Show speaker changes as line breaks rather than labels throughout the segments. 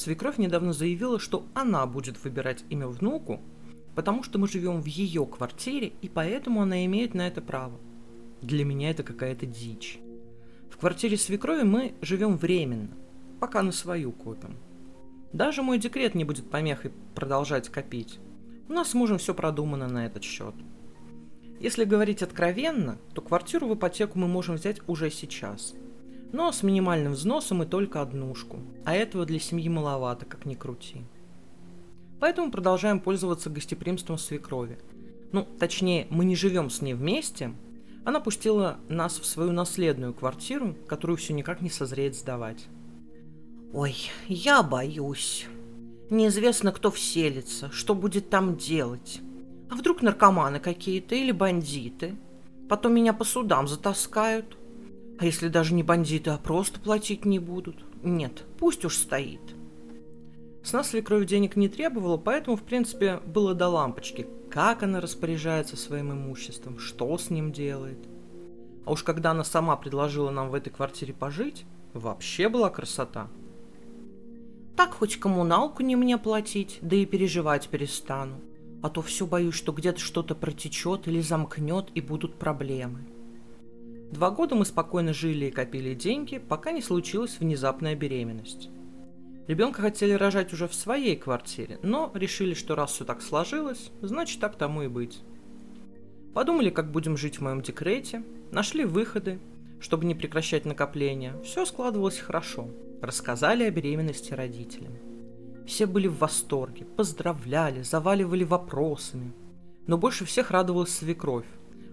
Свекровь недавно заявила, что она будет выбирать имя внуку, потому что мы живем в ее квартире, и поэтому она имеет на это право. Для меня это какая-то дичь. В квартире свекрови мы живем временно, пока на свою копим. Даже мой декрет не будет помехой продолжать копить. У нас с мужем все продумано на этот счет. Если говорить откровенно, то квартиру в ипотеку мы можем взять уже сейчас. Но с минимальным взносом и только однушку. А этого для семьи маловато, как ни крути. Поэтому продолжаем пользоваться гостеприимством свекрови. Ну, точнее, мы не живем с ней вместе. Она пустила нас в свою наследную квартиру, которую все никак не созреет сдавать.
Ой, я боюсь. Неизвестно, кто вселится, что будет там делать. А вдруг наркоманы какие-то или бандиты? Потом меня по судам затаскают. А если даже не бандиты, а просто платить не будут? Нет, пусть уж стоит.
С нас свекровь денег не требовала, поэтому, в принципе, было до лампочки, как она распоряжается своим имуществом, что с ним делает. А уж когда она сама предложила нам в этой квартире пожить, вообще была красота –
так хоть коммуналку не мне платить, да и переживать перестану. А то все боюсь, что где-то что-то протечет или замкнет, и будут проблемы.
Два года мы спокойно жили и копили деньги, пока не случилась внезапная беременность. Ребенка хотели рожать уже в своей квартире, но решили, что раз все так сложилось, значит так тому и быть. Подумали, как будем жить в моем декрете, нашли выходы, чтобы не прекращать накопления. Все складывалось хорошо – Рассказали о беременности родителям. Все были в восторге, поздравляли, заваливали вопросами. Но больше всех радовалась свекровь.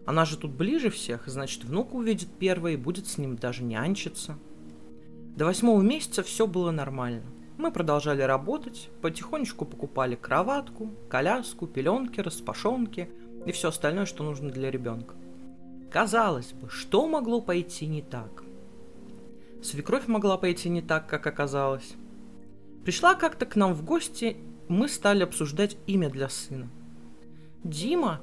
Она же тут ближе всех, значит, внука увидит первой и будет с ним даже нянчиться. До восьмого месяца все было нормально. Мы продолжали работать, потихонечку покупали кроватку, коляску, пеленки, распашонки и все остальное, что нужно для ребенка. Казалось бы, что могло пойти не так? Свекровь могла пойти не так, как оказалось. Пришла как-то к нам в гости, мы стали обсуждать имя для сына.
«Дима?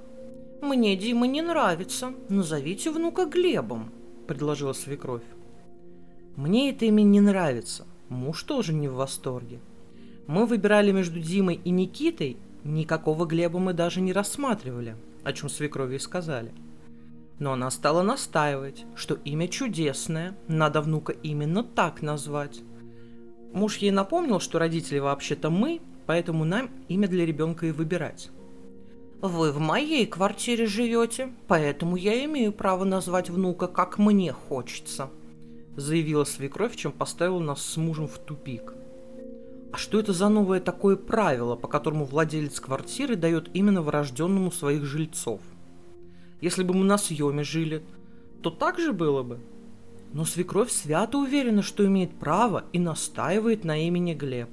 Мне Дима не нравится. Назовите внука Глебом», — предложила свекровь.
Мне это имя не нравится. Муж тоже не в восторге. Мы выбирали между Димой и Никитой, никакого Глеба мы даже не рассматривали, о чем свекрови сказали — но она стала настаивать, что имя чудесное, надо внука именно так назвать. Муж ей напомнил, что родители вообще-то мы, поэтому нам имя для ребенка и выбирать.
«Вы в моей квартире живете, поэтому я имею право назвать внука, как мне хочется», заявила свекровь, чем поставила нас с мужем в тупик. А что это за новое такое правило, по которому владелец квартиры дает именно врожденному своих жильцов? Если бы мы на съеме жили, то так же было бы. Но свекровь свято уверена, что имеет право и настаивает на имени Глеб.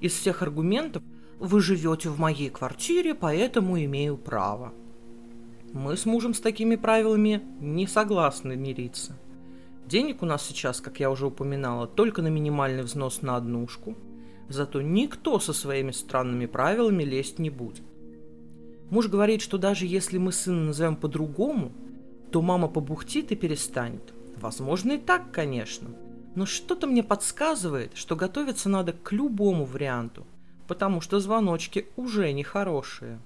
Из всех аргументов «Вы живете в моей квартире, поэтому имею право». Мы с мужем с такими правилами не согласны мириться. Денег у нас сейчас, как я уже упоминала, только на минимальный взнос на однушку. Зато никто со своими странными правилами лезть не будет. Муж говорит, что даже если мы сына назовем по-другому, то мама побухтит и перестанет. Возможно и так, конечно. Но что-то мне подсказывает, что готовиться надо к любому варианту, потому что звоночки уже нехорошие.